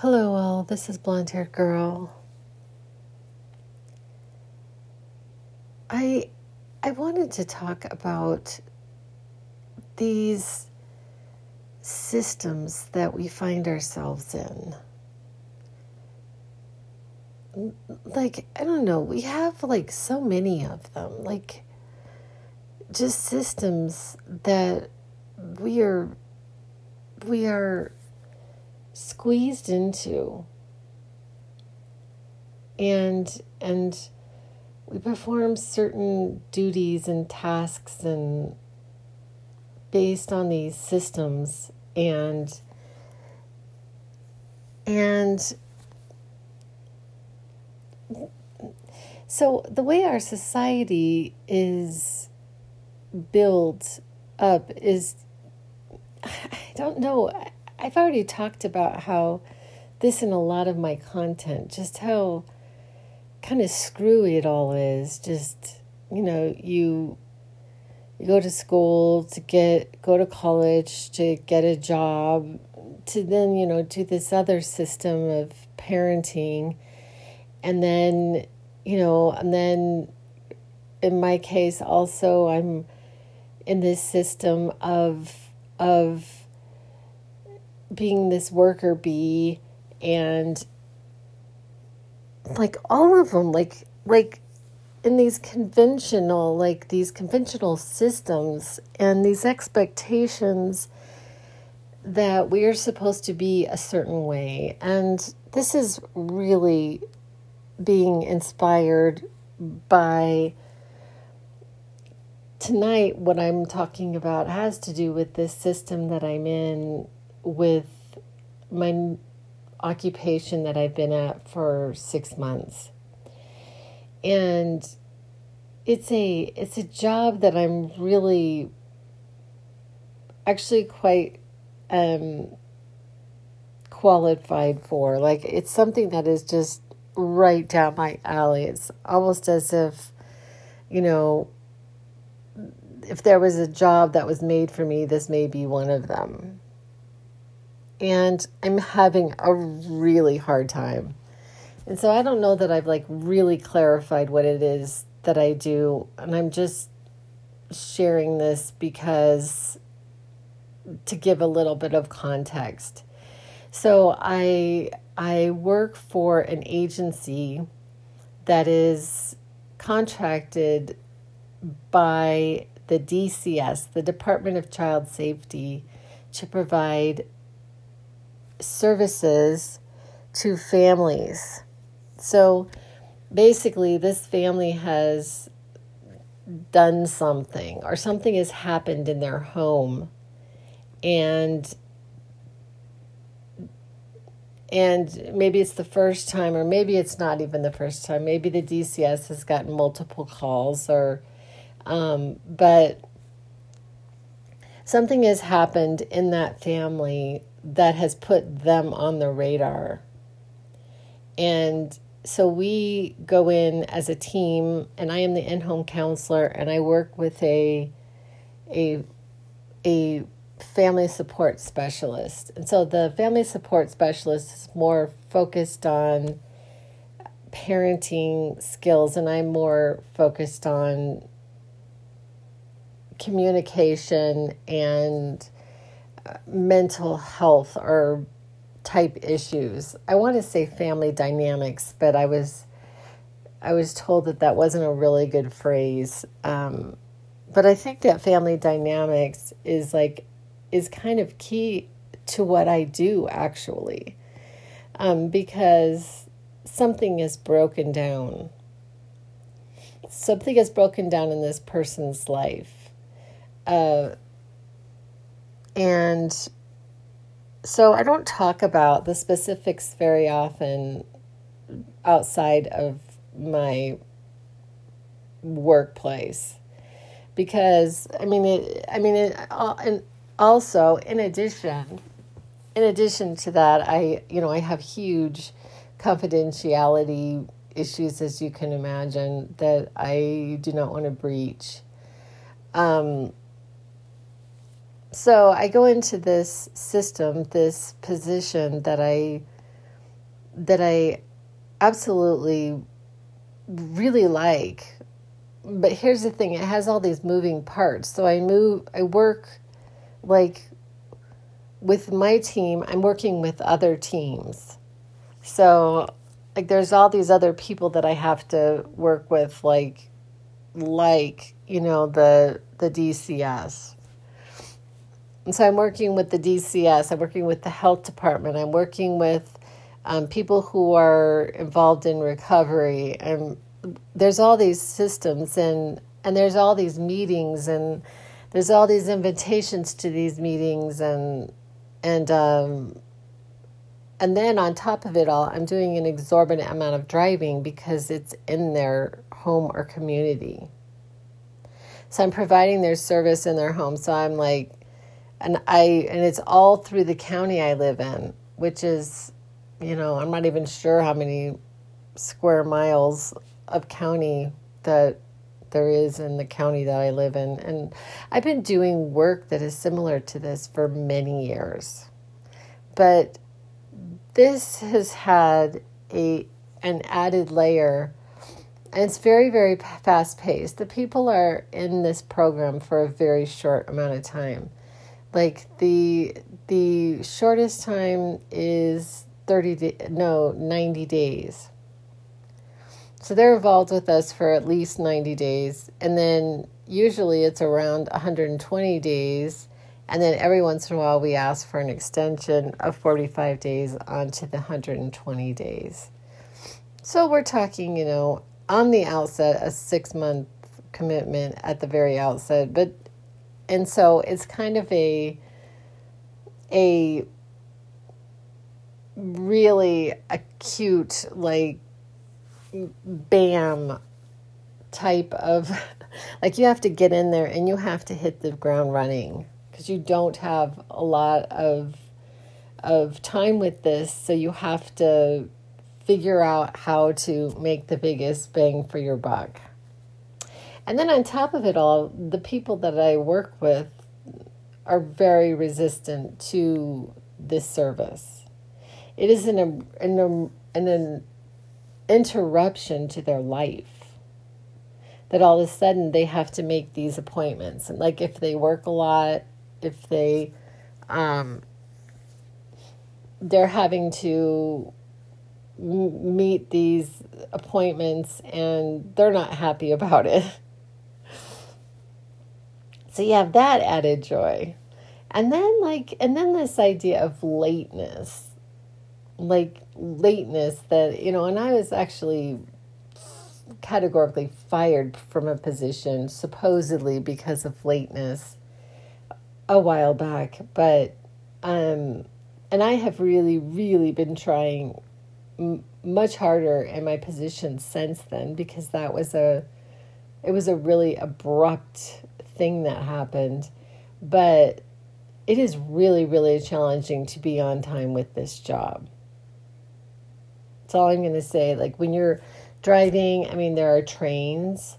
Hello, all. This is Blonde Haired Girl. I I wanted to talk about these systems that we find ourselves in. Like, I don't know, we have like so many of them. Like, just systems that we are we are squeezed into. And and we perform certain duties and tasks and based on these systems and and so the way our society is built up is I don't know I've already talked about how this and a lot of my content, just how kind of screwy it all is. Just, you know, you you go to school to get go to college to get a job to then, you know, do this other system of parenting and then, you know, and then in my case also I'm in this system of of being this worker bee and like all of them like like in these conventional like these conventional systems and these expectations that we are supposed to be a certain way. And this is really being inspired by tonight what i'm talking about has to do with this system that i'm in with my occupation that I've been at for six months. And it's a it's a job that I'm really actually quite um, qualified for. Like it's something that is just right down my alley. It's almost as if, you know, if there was a job that was made for me, this may be one of them and I'm having a really hard time. And so I don't know that I've like really clarified what it is that I do, and I'm just sharing this because to give a little bit of context. So I I work for an agency that is contracted by the DCS, the Department of Child Safety, to provide services to families. So basically, this family has done something or something has happened in their home and and maybe it's the first time or maybe it's not even the first time maybe the dcs has gotten multiple calls or um, but something has happened in that family that has put them on the radar. And so we go in as a team, and I am the in-home counselor, and I work with a a a family support specialist. And so the family support specialist is more focused on parenting skills, and I'm more focused on communication and mental health or type issues. I want to say family dynamics, but I was I was told that that wasn't a really good phrase. Um, but I think that family dynamics is like is kind of key to what I do actually, um, because something is broken down. Something is broken down in this person's life. Uh, and so I don't talk about the specifics very often outside of my workplace because I mean it I mean it and also in addition in addition to that I you know I have huge confidentiality issues as you can imagine that I do not want to breach. Um so I go into this system, this position that I that I absolutely really like. But here's the thing, it has all these moving parts. So I move I work like with my team, I'm working with other teams. So like there's all these other people that I have to work with like like, you know, the the DCS. And so I'm working with the DCS, I'm working with the health department, I'm working with um, people who are involved in recovery, and there's all these systems and and there's all these meetings and there's all these invitations to these meetings and and um, and then on top of it all, I'm doing an exorbitant amount of driving because it's in their home or community. So I'm providing their service in their home. So I'm like, and I and it's all through the county I live in, which is, you know, I'm not even sure how many square miles of county that there is in the county that I live in. And I've been doing work that is similar to this for many years. But this has had a an added layer and it's very very fast paced. The people are in this program for a very short amount of time. Like the the shortest time is 30 day, no 90 days so they're involved with us for at least 90 days. And then usually it's around 120 days. And then every once in a while we ask for an extension of 45 days onto the 120 days. So we're talking, you know, on the outset, a six month commitment at the very outset. But, and so it's kind of a, a really acute, like, bam type of like you have to get in there and you have to hit the ground running because you don't have a lot of of time with this. So you have to figure out how to make the biggest bang for your buck and then on top of it all the people that i work with are very resistant to this service it is an an, an, an interruption to their life. That all of a sudden they have to make these appointments. And like if they work a lot, if they, um, they're having to meet these appointments and they're not happy about it. So you have that added joy. And then, like, and then this idea of lateness like lateness that you know and i was actually categorically fired from a position supposedly because of lateness a while back but um and i have really really been trying m- much harder in my position since then because that was a it was a really abrupt thing that happened but it is really really challenging to be on time with this job. That's all I'm going to say. Like when you're driving, I mean, there are trains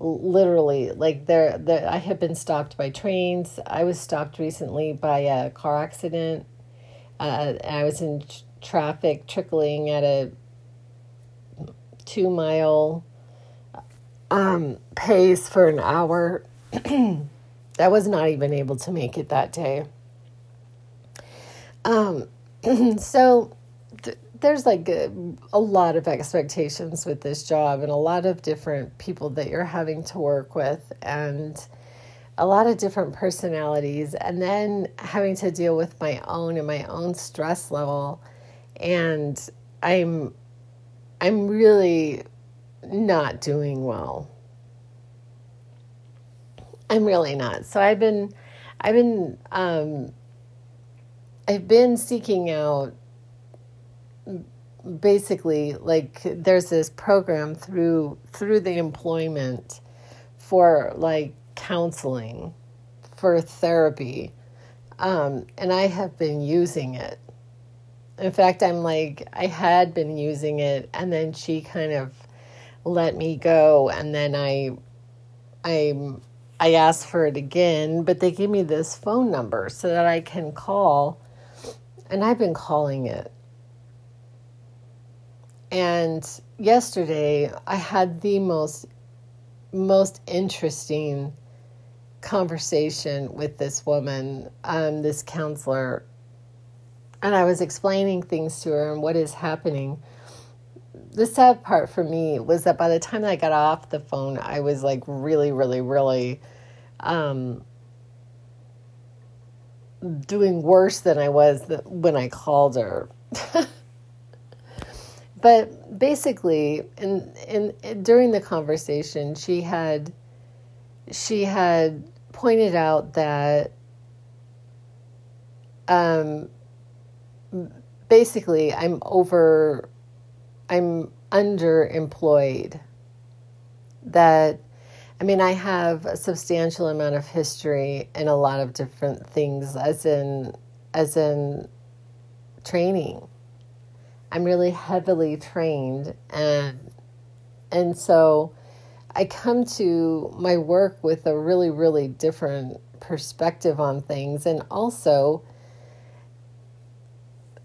literally like there, there i have been stopped by trains. I was stopped recently by a car accident uh, i was in traffic trickling at a two mile um, pace for an hour i was not even able to make it that day um, so there's like a, a, lot of expectations with this job and a lot of different people that you're having to work with and a lot of different personalities and then having to deal with my own and my own stress level and I'm I'm really not doing well. I'm really not. So I've been I've been um I've been seeking out basically like there's this program through through the employment for like counseling for therapy um, and i have been using it in fact i'm like i had been using it and then she kind of let me go and then i i i asked for it again but they gave me this phone number so that i can call and i've been calling it And yesterday I had the most most interesting conversation with this woman, um, this counselor, and I was explaining things to her and what is happening. The sad part for me was that by the time I got off the phone, I was like really, really, really um, doing worse than I was when I called her. but basically, in, in during the conversation, she had she had pointed out that um, basically I'm over, I'm underemployed. That, I mean, I have a substantial amount of history in a lot of different things, as in, as in training. I'm really heavily trained, and and so I come to my work with a really, really different perspective on things and also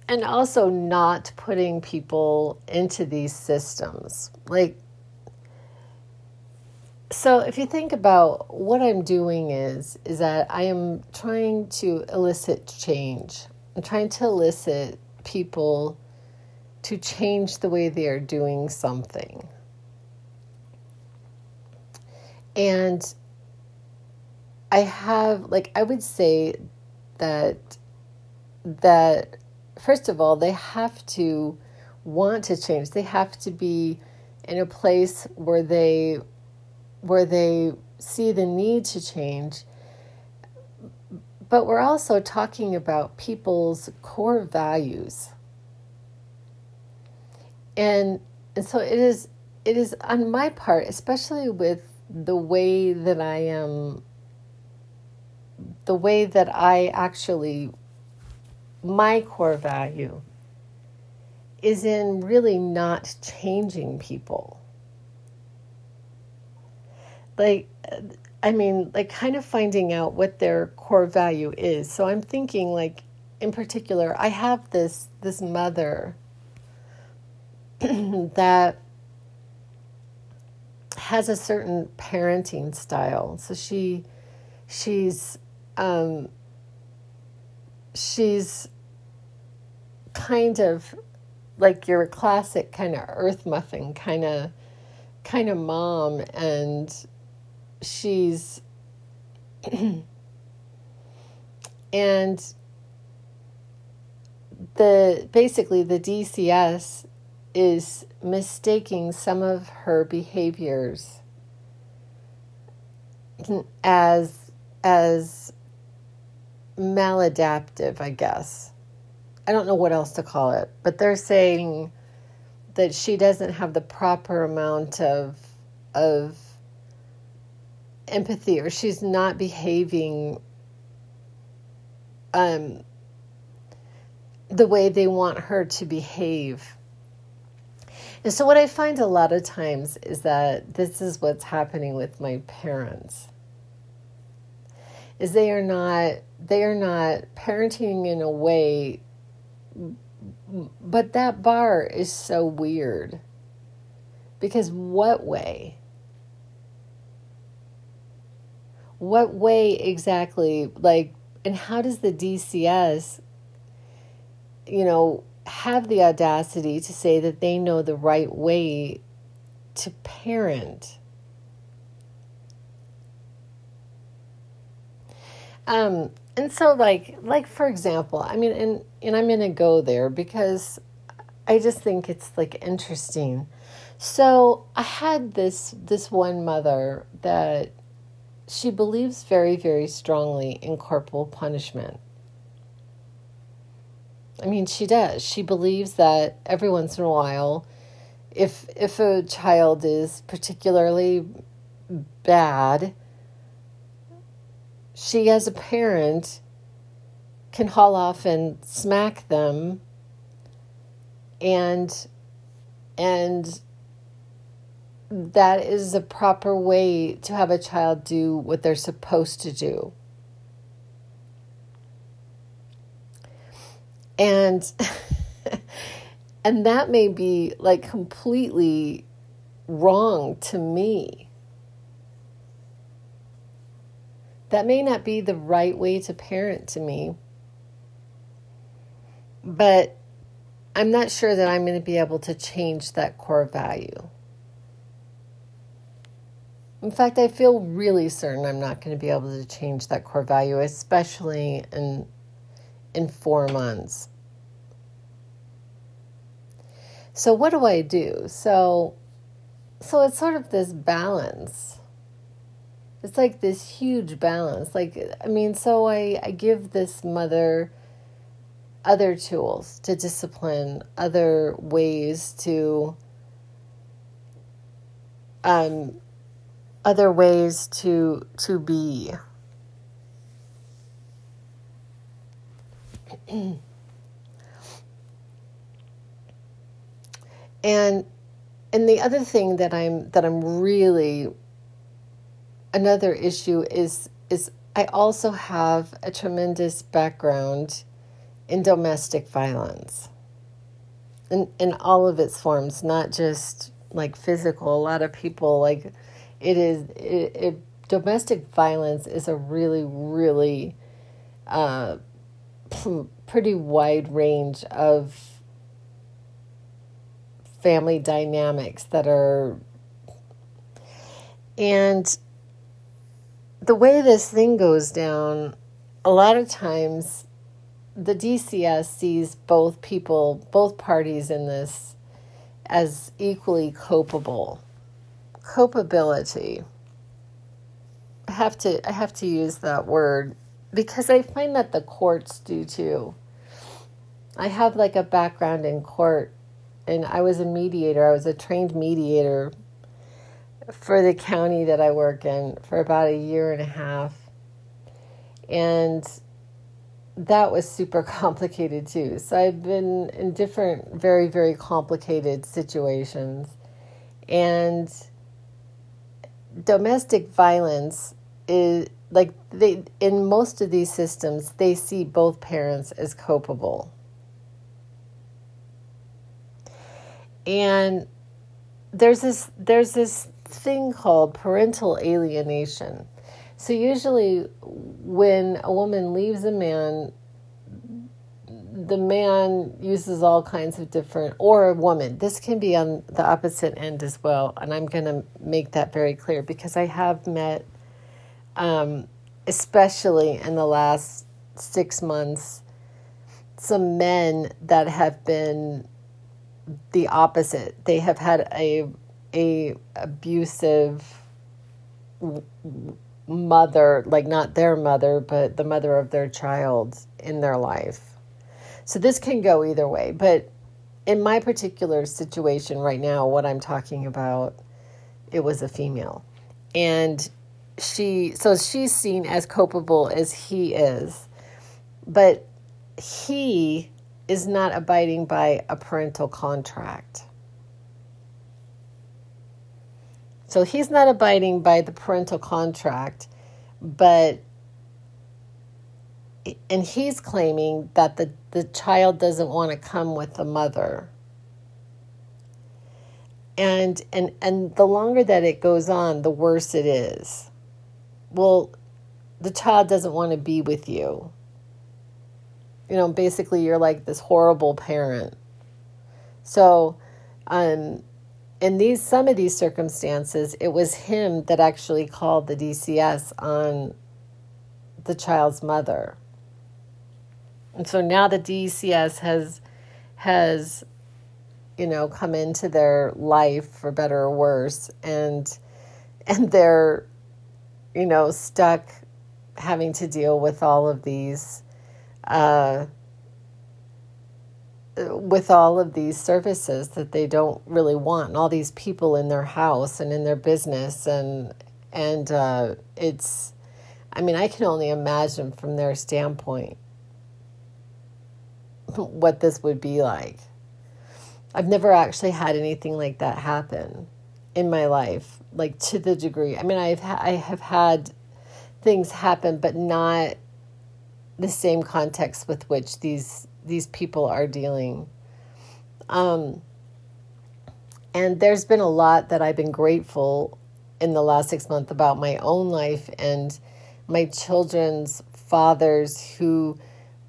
and also not putting people into these systems. Like so if you think about what I'm doing is is that I am trying to elicit change. I'm trying to elicit people to change the way they are doing something. And I have like I would say that that first of all they have to want to change. They have to be in a place where they where they see the need to change. But we're also talking about people's core values. And and so it is it is on my part, especially with the way that I am, the way that I actually, my core value is in really not changing people. Like, I mean, like kind of finding out what their core value is. So I'm thinking, like, in particular, I have this this mother that has a certain parenting style. So she she's um, she's kind of like your classic kind of earth muffin kind of kind of mom and she's and the basically the DCS is mistaking some of her behaviors as as maladaptive, I guess. I don't know what else to call it, but they're saying that she doesn't have the proper amount of of empathy or she's not behaving um the way they want her to behave and so, what I find a lot of times is that this is what's happening with my parents. Is they are not they are not parenting in a way but that bar is so weird. Because what way? What way exactly like and how does the DCS you know have the audacity to say that they know the right way to parent. Um, and so like like for example, I mean and and I'm going to go there because I just think it's like interesting. So, I had this this one mother that she believes very very strongly in corporal punishment. I mean, she does. She believes that every once in a while, if if a child is particularly bad, she as a parent can haul off and smack them and and that is the proper way to have a child do what they're supposed to do. And And that may be like completely wrong to me. That may not be the right way to parent to me. But I'm not sure that I'm going to be able to change that core value. In fact, I feel really certain I'm not going to be able to change that core value, especially in in 4 months. So what do I do? So so it's sort of this balance. It's like this huge balance. Like I mean, so I I give this mother other tools to discipline, other ways to um other ways to to be. and and the other thing that I'm that I'm really another issue is is I also have a tremendous background in domestic violence. In in all of its forms, not just like physical. A lot of people like it is it, it domestic violence is a really really uh, pretty wide range of family dynamics that are and the way this thing goes down a lot of times the DCS sees both people both parties in this as equally culpable copability I have to I have to use that word because I find that the courts do too. I have like a background in court and I was a mediator. I was a trained mediator for the county that I work in for about a year and a half. And that was super complicated too. So I've been in different, very, very complicated situations. And domestic violence is like they in most of these systems they see both parents as culpable And there's this there's this thing called parental alienation. So usually when a woman leaves a man the man uses all kinds of different or a woman. This can be on the opposite end as well, and I'm going to make that very clear because I have met um, especially in the last 6 months some men that have been the opposite. They have had a a abusive mother, like not their mother, but the mother of their child in their life. So this can go either way, but in my particular situation right now, what I'm talking about, it was a female. And she so she's seen as culpable as he is. But he is not abiding by a parental contract. So he's not abiding by the parental contract, but and he's claiming that the, the child doesn't want to come with the mother. And and and the longer that it goes on, the worse it is. Well, the child doesn't want to be with you you know, basically you're like this horrible parent. So, um, in these some of these circumstances, it was him that actually called the DCS on the child's mother. And so now the DCS has has you know come into their life for better or worse and and they're you know stuck having to deal with all of these uh, with all of these services that they don't really want and all these people in their house and in their business and and uh, it's i mean i can only imagine from their standpoint what this would be like. I've never actually had anything like that happen in my life like to the degree. I mean i've ha- i have had things happen but not the same context with which these these people are dealing. Um, and there's been a lot that I've been grateful in the last six months about my own life and my children's fathers who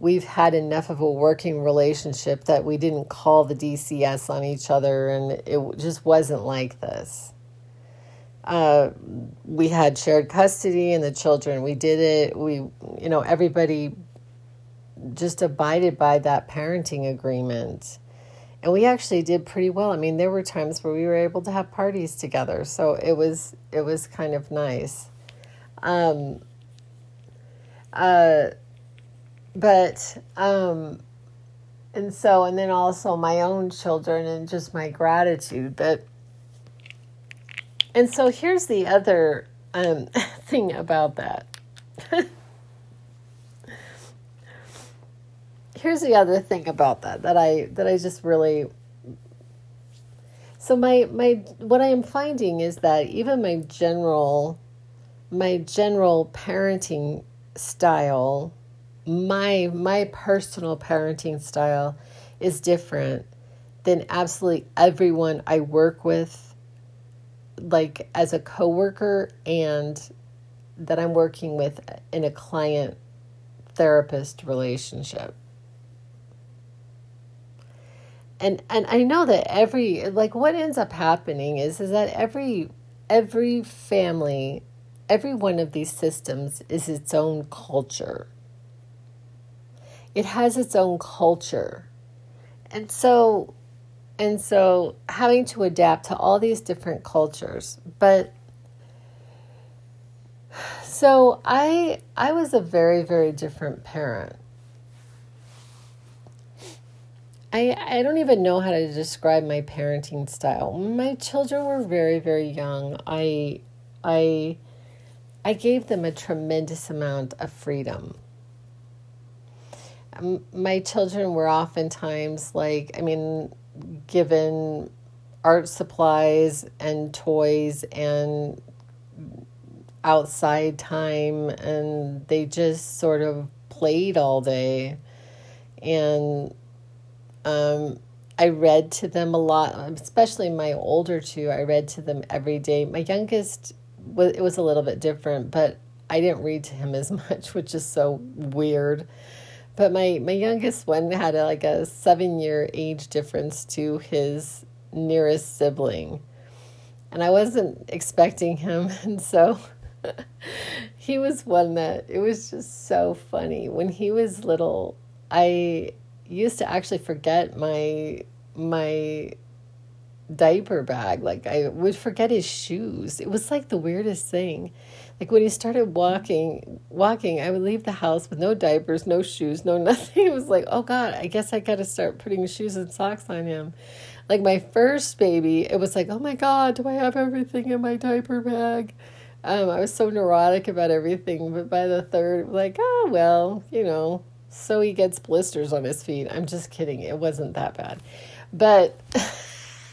we've had enough of a working relationship that we didn't call the DCS on each other and it just wasn't like this. Uh, we had shared custody and the children we did it we you know everybody just abided by that parenting agreement. And we actually did pretty well. I mean there were times where we were able to have parties together so it was it was kind of nice. Um uh but um and so and then also my own children and just my gratitude but and so here's the other um, thing about that. here's the other thing about that that I that I just really so my my what I am finding is that even my general my general parenting style my my personal parenting style is different than absolutely everyone I work with like as a coworker and that I'm working with in a client therapist relationship. And and I know that every like what ends up happening is is that every every family, every one of these systems is its own culture. It has its own culture. And so and so having to adapt to all these different cultures. But so I I was a very very different parent. I I don't even know how to describe my parenting style. My children were very very young. I I I gave them a tremendous amount of freedom. My children were oftentimes like, I mean, given art supplies and toys and outside time and they just sort of played all day and um, i read to them a lot especially my older two i read to them every day my youngest was it was a little bit different but i didn't read to him as much which is so weird but my, my youngest one had a, like a seven year age difference to his nearest sibling. And I wasn't expecting him. And so he was one that it was just so funny. When he was little, I used to actually forget my my diaper bag. Like I would forget his shoes. It was like the weirdest thing. Like when he started walking, walking, I would leave the house with no diapers, no shoes, no nothing. It was like, oh God, I guess I got to start putting shoes and socks on him. Like my first baby, it was like, oh my God, do I have everything in my diaper bag? Um, I was so neurotic about everything, but by the third, like, oh well, you know, so he gets blisters on his feet. I'm just kidding. It wasn't that bad, but.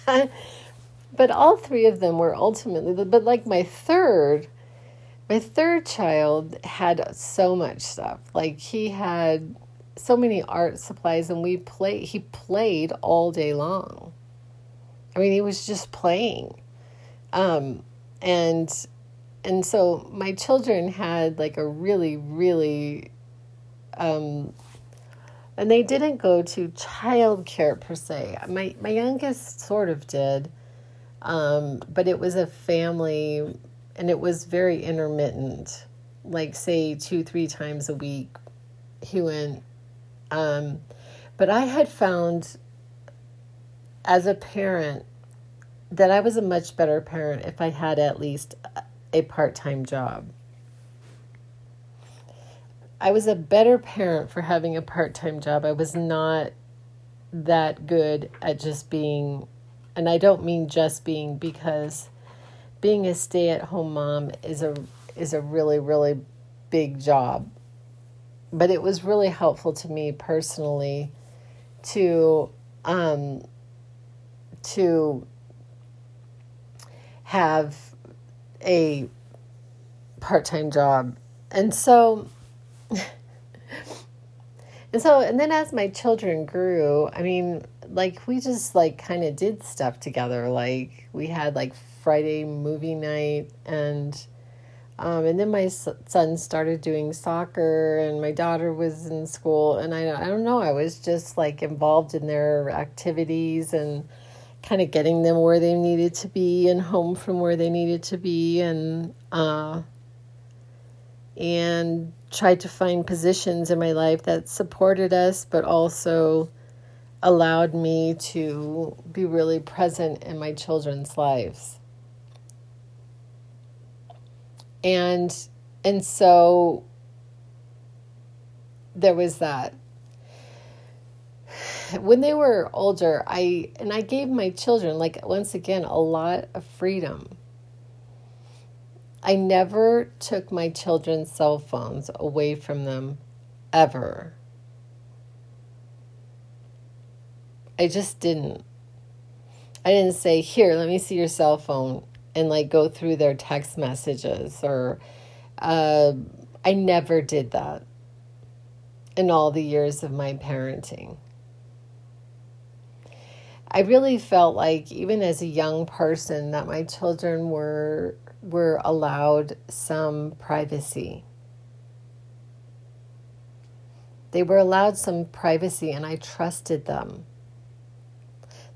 but all three of them were ultimately but like my third my third child had so much stuff. Like he had so many art supplies and we play he played all day long. I mean, he was just playing. Um and and so my children had like a really really um and they didn't go to childcare per se. My my youngest sort of did. Um, but it was a family and it was very intermittent like say two three times a week he went um, but i had found as a parent that i was a much better parent if i had at least a part-time job i was a better parent for having a part-time job i was not that good at just being and i don't mean just being because being a stay-at-home mom is a is a really really big job. But it was really helpful to me personally to um, to have a part-time job. And so And so, and then as my children grew, I mean, like we just like kind of did stuff together. Like we had like Friday movie night and um, and then my son started doing soccer, and my daughter was in school. And I, I don't know, I was just like involved in their activities and kind of getting them where they needed to be and home from where they needed to be, and uh, and tried to find positions in my life that supported us, but also allowed me to be really present in my children's lives. And and so there was that. When they were older, I and I gave my children like once again a lot of freedom. I never took my children's cell phones away from them ever. I just didn't. I didn't say, Here, let me see your cell phone and like go through their text messages or uh, I never did that in all the years of my parenting. I really felt like even as a young person that my children were were allowed some privacy. They were allowed some privacy and I trusted them.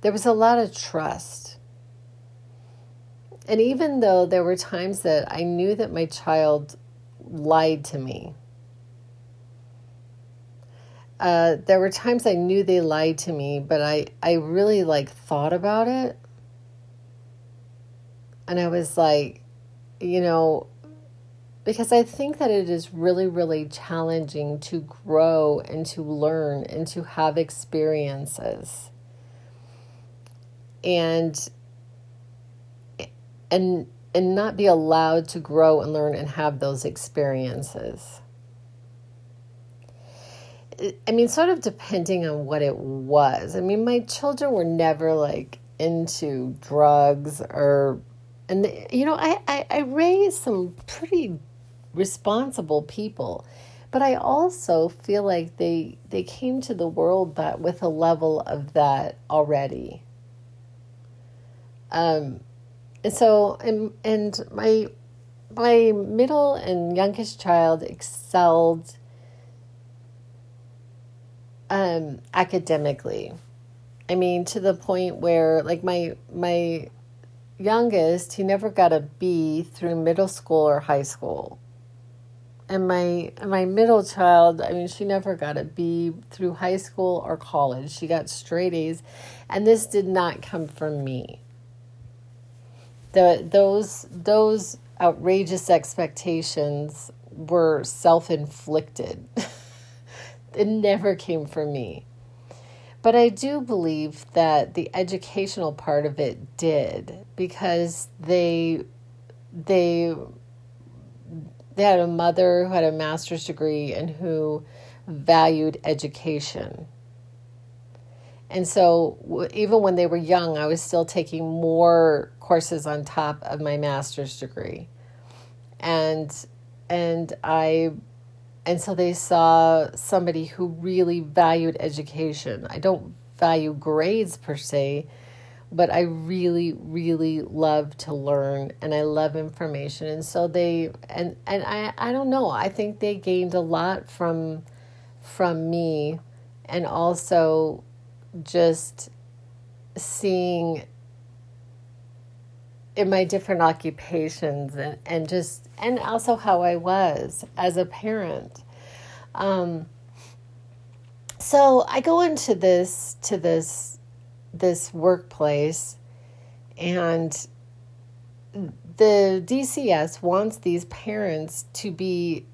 There was a lot of trust. And even though there were times that I knew that my child lied to me, uh, there were times I knew they lied to me, but I, I really like thought about it. And I was like, you know, because I think that it is really, really challenging to grow and to learn and to have experiences. And and and not be allowed to grow and learn and have those experiences. I mean, sort of depending on what it was. I mean, my children were never like into drugs or, and you know, I, I, I raised some pretty responsible people, but I also feel like they they came to the world that with a level of that already. Um, and so and, and my my middle and youngest child excelled um, academically. I mean, to the point where, like my my youngest, he never got a B through middle school or high school, and my my middle child, I mean, she never got a B through high school or college. She got straight A's, and this did not come from me the those those outrageous expectations were self-inflicted. it never came from me. But I do believe that the educational part of it did because they they they had a mother who had a master's degree and who valued education. And so, even when they were young, I was still taking more courses on top of my master's degree. And and I and so they saw somebody who really valued education. I don't value grades per se, but I really really love to learn and I love information. And so they and and I I don't know, I think they gained a lot from from me and also just seeing in my different occupations and, and just and also how I was as a parent. Um, so I go into this to this this workplace and the DCS wants these parents to be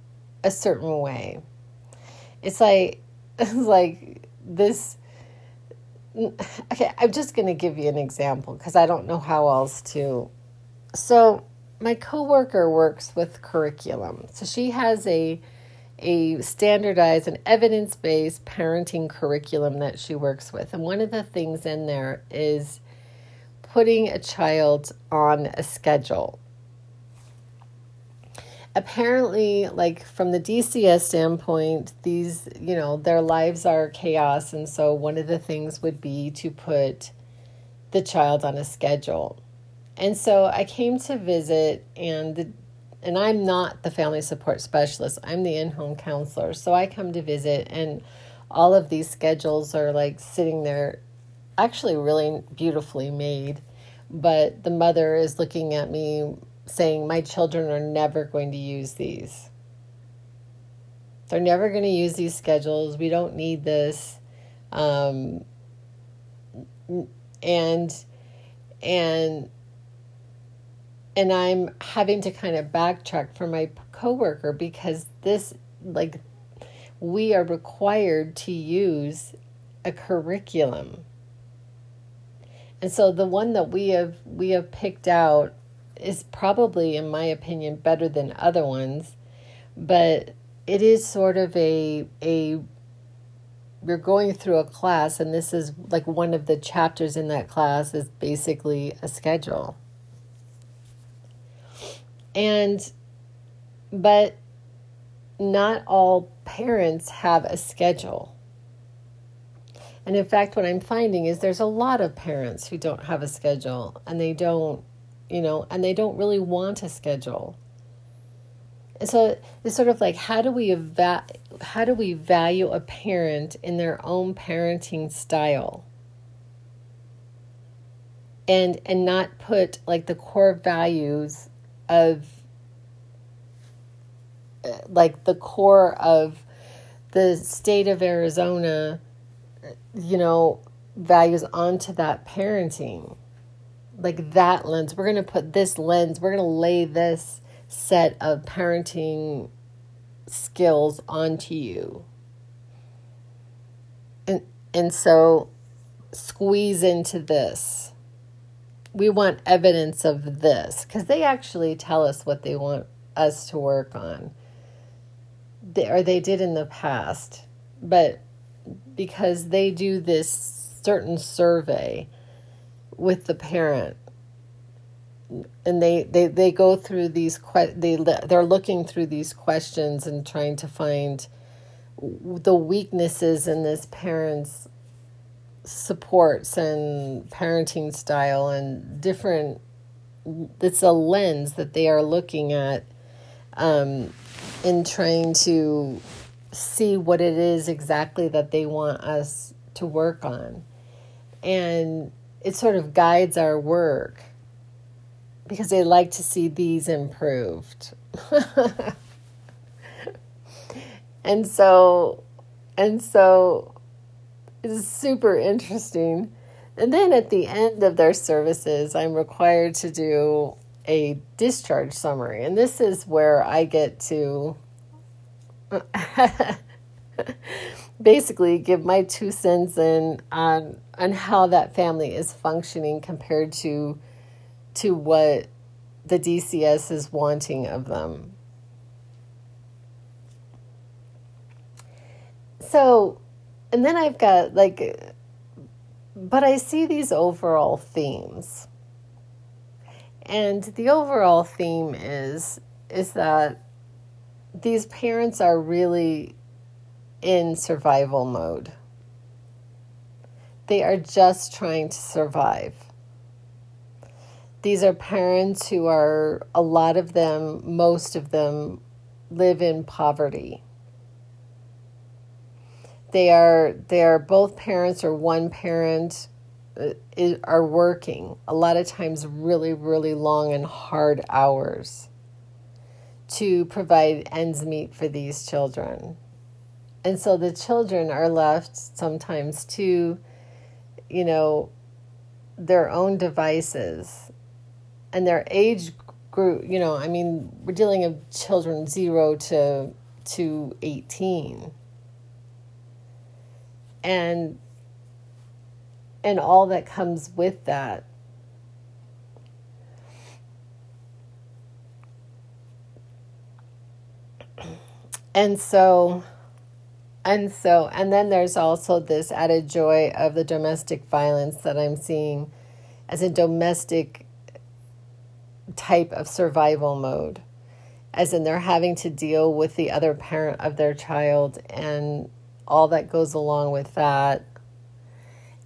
a certain way. It's like it's like this okay, I'm just going to give you an example because I don't know how else to. So, my coworker works with curriculum. So she has a a standardized and evidence-based parenting curriculum that she works with. And one of the things in there is putting a child on a schedule. apparently like from the DCS standpoint these you know their lives are chaos and so one of the things would be to put the child on a schedule and so I came to visit and the and I'm not the family support specialist I'm the in-home counselor so I come to visit and all of these schedules are like sitting there actually really beautifully made but the mother is looking at me saying, My children are never going to use these. They're never going to use these schedules. We don't need this. Um, and, and, and I'm having to kind of backtrack for my coworker because this, like, we are required to use a curriculum. And so the one that we have we have picked out is probably, in my opinion, better than other ones, but it is sort of a a we're going through a class and this is like one of the chapters in that class is basically a schedule. And but not all parents have a schedule. And in fact, what I'm finding is there's a lot of parents who don't have a schedule and they don't you know, and they don't really want a schedule. And so it's sort of like how do we eva- how do we value a parent in their own parenting style? And and not put like the core values of uh, like the core of the state of Arizona, you know, values onto that parenting like that lens. We're going to put this lens, we're going to lay this set of parenting skills onto you. And and so squeeze into this. We want evidence of this because they actually tell us what they want us to work on. They, or they did in the past. But because they do this certain survey, with the parent and they, they, they go through these que- they they're looking through these questions and trying to find the weaknesses in this parent's supports and parenting style and different it's a lens that they are looking at um, in trying to see what it is exactly that they want us to work on and it sort of guides our work because they like to see these improved. and so and so it's super interesting. And then at the end of their services, I'm required to do a discharge summary. And this is where I get to basically give my two cents in on on how that family is functioning compared to to what the DCS is wanting of them. So, and then I've got like but I see these overall themes. And the overall theme is is that these parents are really in survival mode. They are just trying to survive. These are parents who are, a lot of them, most of them, live in poverty. They are, they are both parents or one parent uh, are working, a lot of times really, really long and hard hours to provide ends meet for these children. And so the children are left sometimes to, you know, their own devices and their age group, you know, I mean, we're dealing with children 0 to to 18. And and all that comes with that. And so and so, and then there's also this added joy of the domestic violence that I'm seeing as a domestic type of survival mode. as in they're having to deal with the other parent of their child and all that goes along with that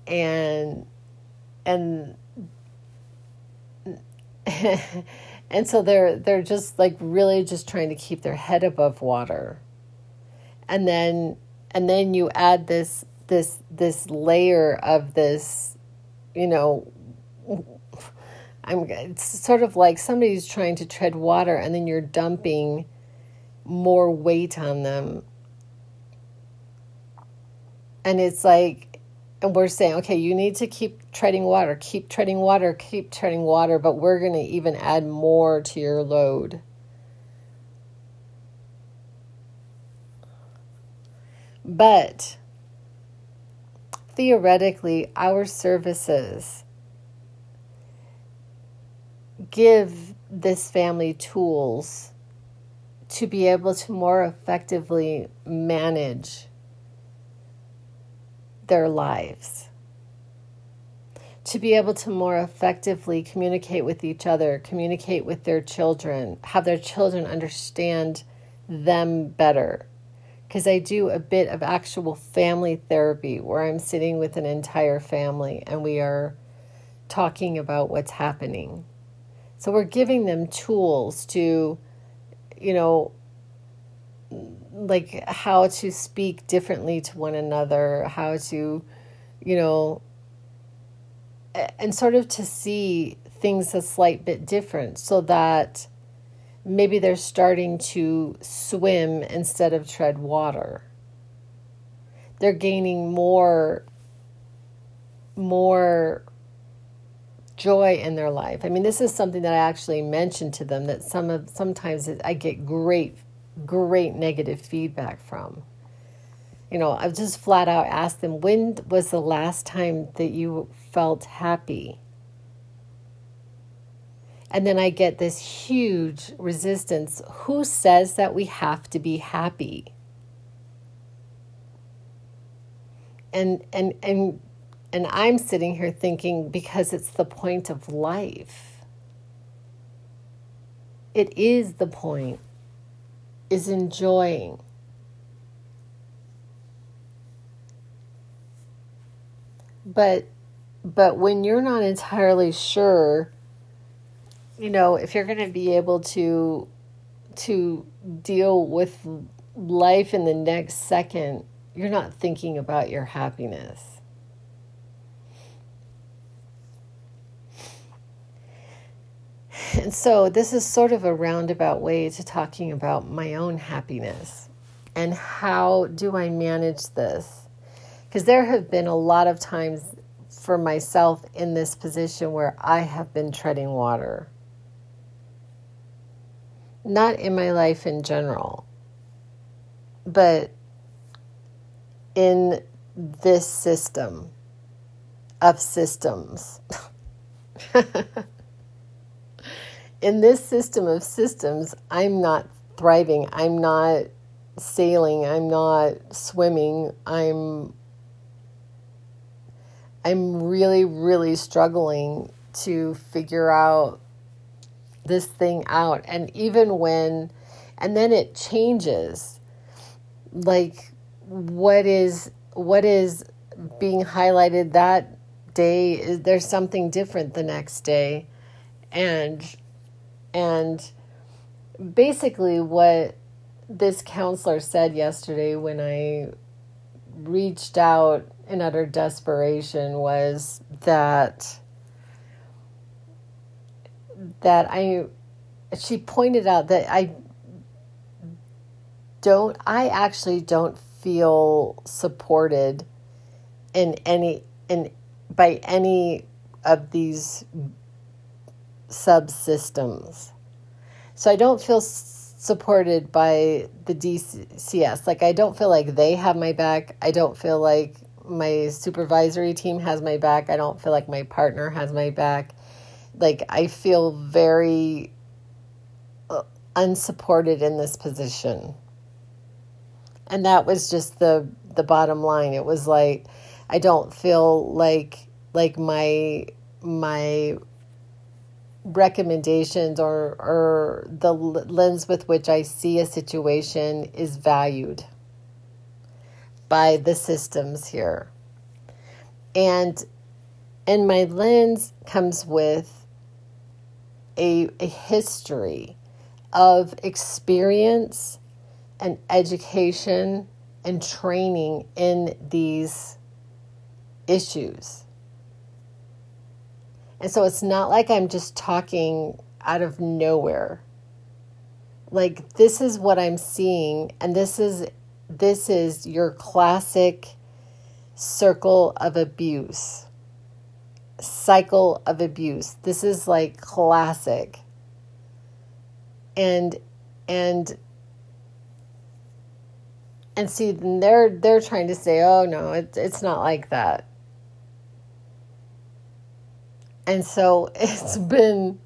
and and and so they're they're just like really just trying to keep their head above water and then and then you add this this this layer of this you know I'm it's sort of like somebody's trying to tread water and then you're dumping more weight on them. And it's like and we're saying, okay, you need to keep treading water, keep treading water, keep treading water, but we're going to even add more to your load. But theoretically, our services give this family tools to be able to more effectively manage their lives, to be able to more effectively communicate with each other, communicate with their children, have their children understand them better. Because I do a bit of actual family therapy where I'm sitting with an entire family and we are talking about what's happening. So we're giving them tools to, you know, like how to speak differently to one another, how to, you know, and sort of to see things a slight bit different so that maybe they're starting to swim instead of tread water. They're gaining more more joy in their life. I mean, this is something that I actually mentioned to them that some of sometimes I get great, great negative feedback from. You know, I've just flat out asked them, when was the last time that you felt happy? And then I get this huge resistance. Who says that we have to be happy? And and and and I'm sitting here thinking because it's the point of life. It is the point, is enjoying. But but when you're not entirely sure, you know, if you're going to be able to to deal with life in the next second, you're not thinking about your happiness. And so, this is sort of a roundabout way to talking about my own happiness and how do I manage this? Because there have been a lot of times for myself in this position where I have been treading water. Not in my life in general, but in this system of systems. in this system of systems, I'm not thriving. I'm not sailing. I'm not swimming. I'm I'm really really struggling to figure out this thing out. And even when and then it changes like what is what is being highlighted that day is there's something different the next day and and basically, what this counselor said yesterday when I reached out in utter desperation was that that I she pointed out that I don't I actually don't feel supported in any in by any of these subsystems. So I don't feel supported by the DCS. Like, I don't feel like they have my back. I don't feel like my supervisory team has my back. I don't feel like my partner has my back. Like, I feel very uh, unsupported in this position. And that was just the the bottom line. It was like I don't feel like like my my recommendations or or the lens with which I see a situation is valued by the systems here. And and my lens comes with a, a history of experience and education and training in these issues. And so it's not like I'm just talking out of nowhere. Like this is what I'm seeing and this is this is your classic circle of abuse. Cycle of abuse. This is like classic. And and and see they're they're trying to say oh no it, it's not like that and so it's been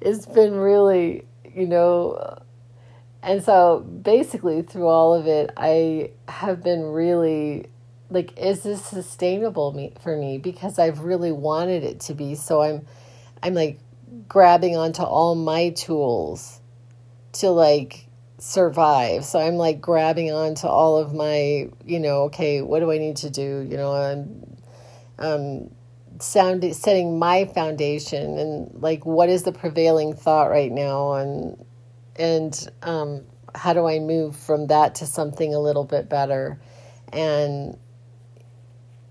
it's been really you know and so basically through all of it i have been really like is this sustainable me, for me? Because i've really wanted it to be. So i'm i'm like grabbing onto all my tools to like survive. So i'm like grabbing onto all of my you know okay what do i need to do? You know i'm um sound setting my foundation and like what is the prevailing thought right now and and um, how do I move from that to something a little bit better and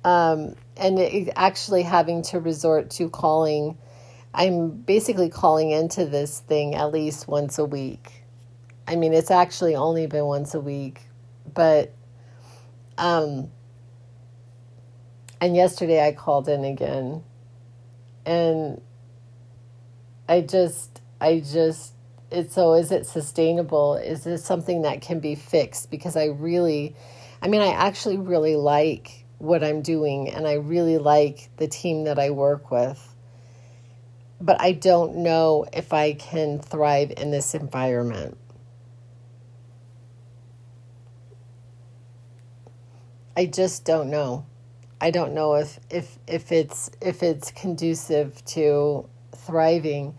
um, and it, actually having to resort to calling I'm basically calling into this thing at least once a week. I mean, it's actually only been once a week, but um and yesterday I called in again. And I just, I just, it's so is it sustainable? Is this something that can be fixed? Because I really, I mean, I actually really like what I'm doing and I really like the team that I work with. But I don't know if I can thrive in this environment. I just don't know. I don't know if if if it's if it's conducive to thriving.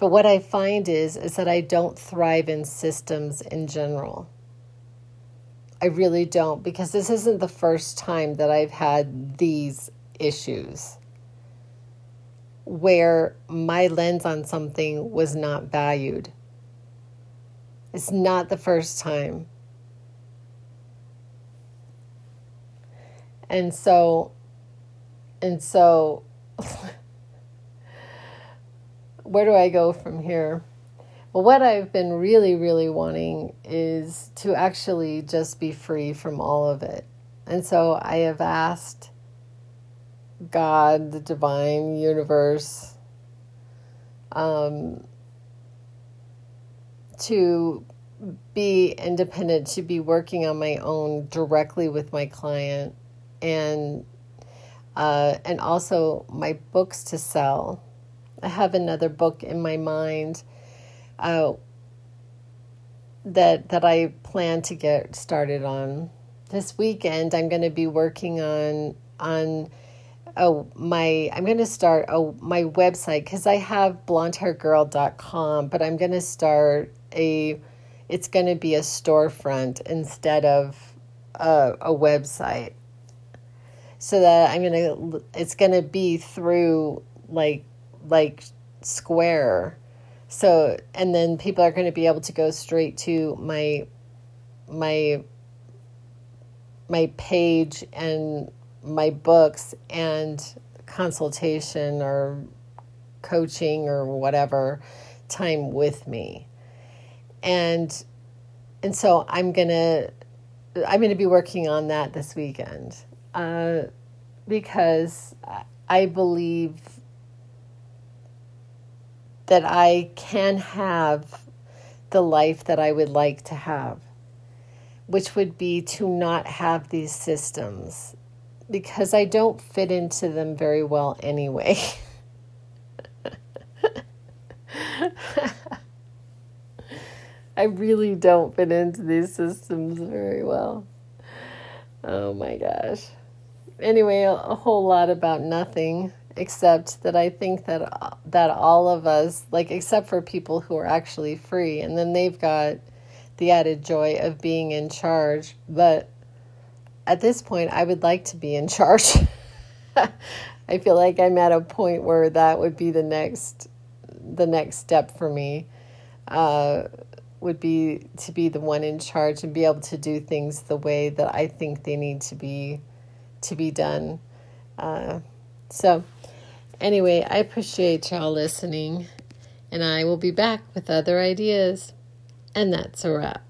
But what I find is is that I don't thrive in systems in general. I really don't because this isn't the first time that I've had these issues where my lens on something was not valued. It's not the first time. And so, and so, where do I go from here? Well, what I've been really, really wanting is to actually just be free from all of it. And so I have asked God, the divine universe, um, to be independent, to be working on my own directly with my client and uh, and also my books to sell. I have another book in my mind uh, that that I plan to get started on this weekend. I'm going to be working on on oh my I'm going to start oh my website because I have blondehairgirl.com, but I'm going to start a it's going to be a storefront instead of a, a website so that I'm gonna it's gonna be through like like Square. So and then people are gonna be able to go straight to my my my page and my books and consultation or coaching or whatever time with me. And and so I'm going to I'm going to be working on that this weekend uh, because I believe that I can have the life that I would like to have, which would be to not have these systems because I don't fit into them very well anyway. I really don't fit into these systems very well. Oh my gosh anyway, a, whole lot about nothing. except that I think that that all of us, like except for people who are actually free, and then they've got the added joy of being in charge. But at this point, I would like to be in charge. I feel like I'm at a point where that would be the next the next step for me. Uh, would be to be the one in charge and be able to do things the way that I think they need to be to be done. Uh, so, anyway, I appreciate y'all listening, and I will be back with other ideas. And that's a wrap.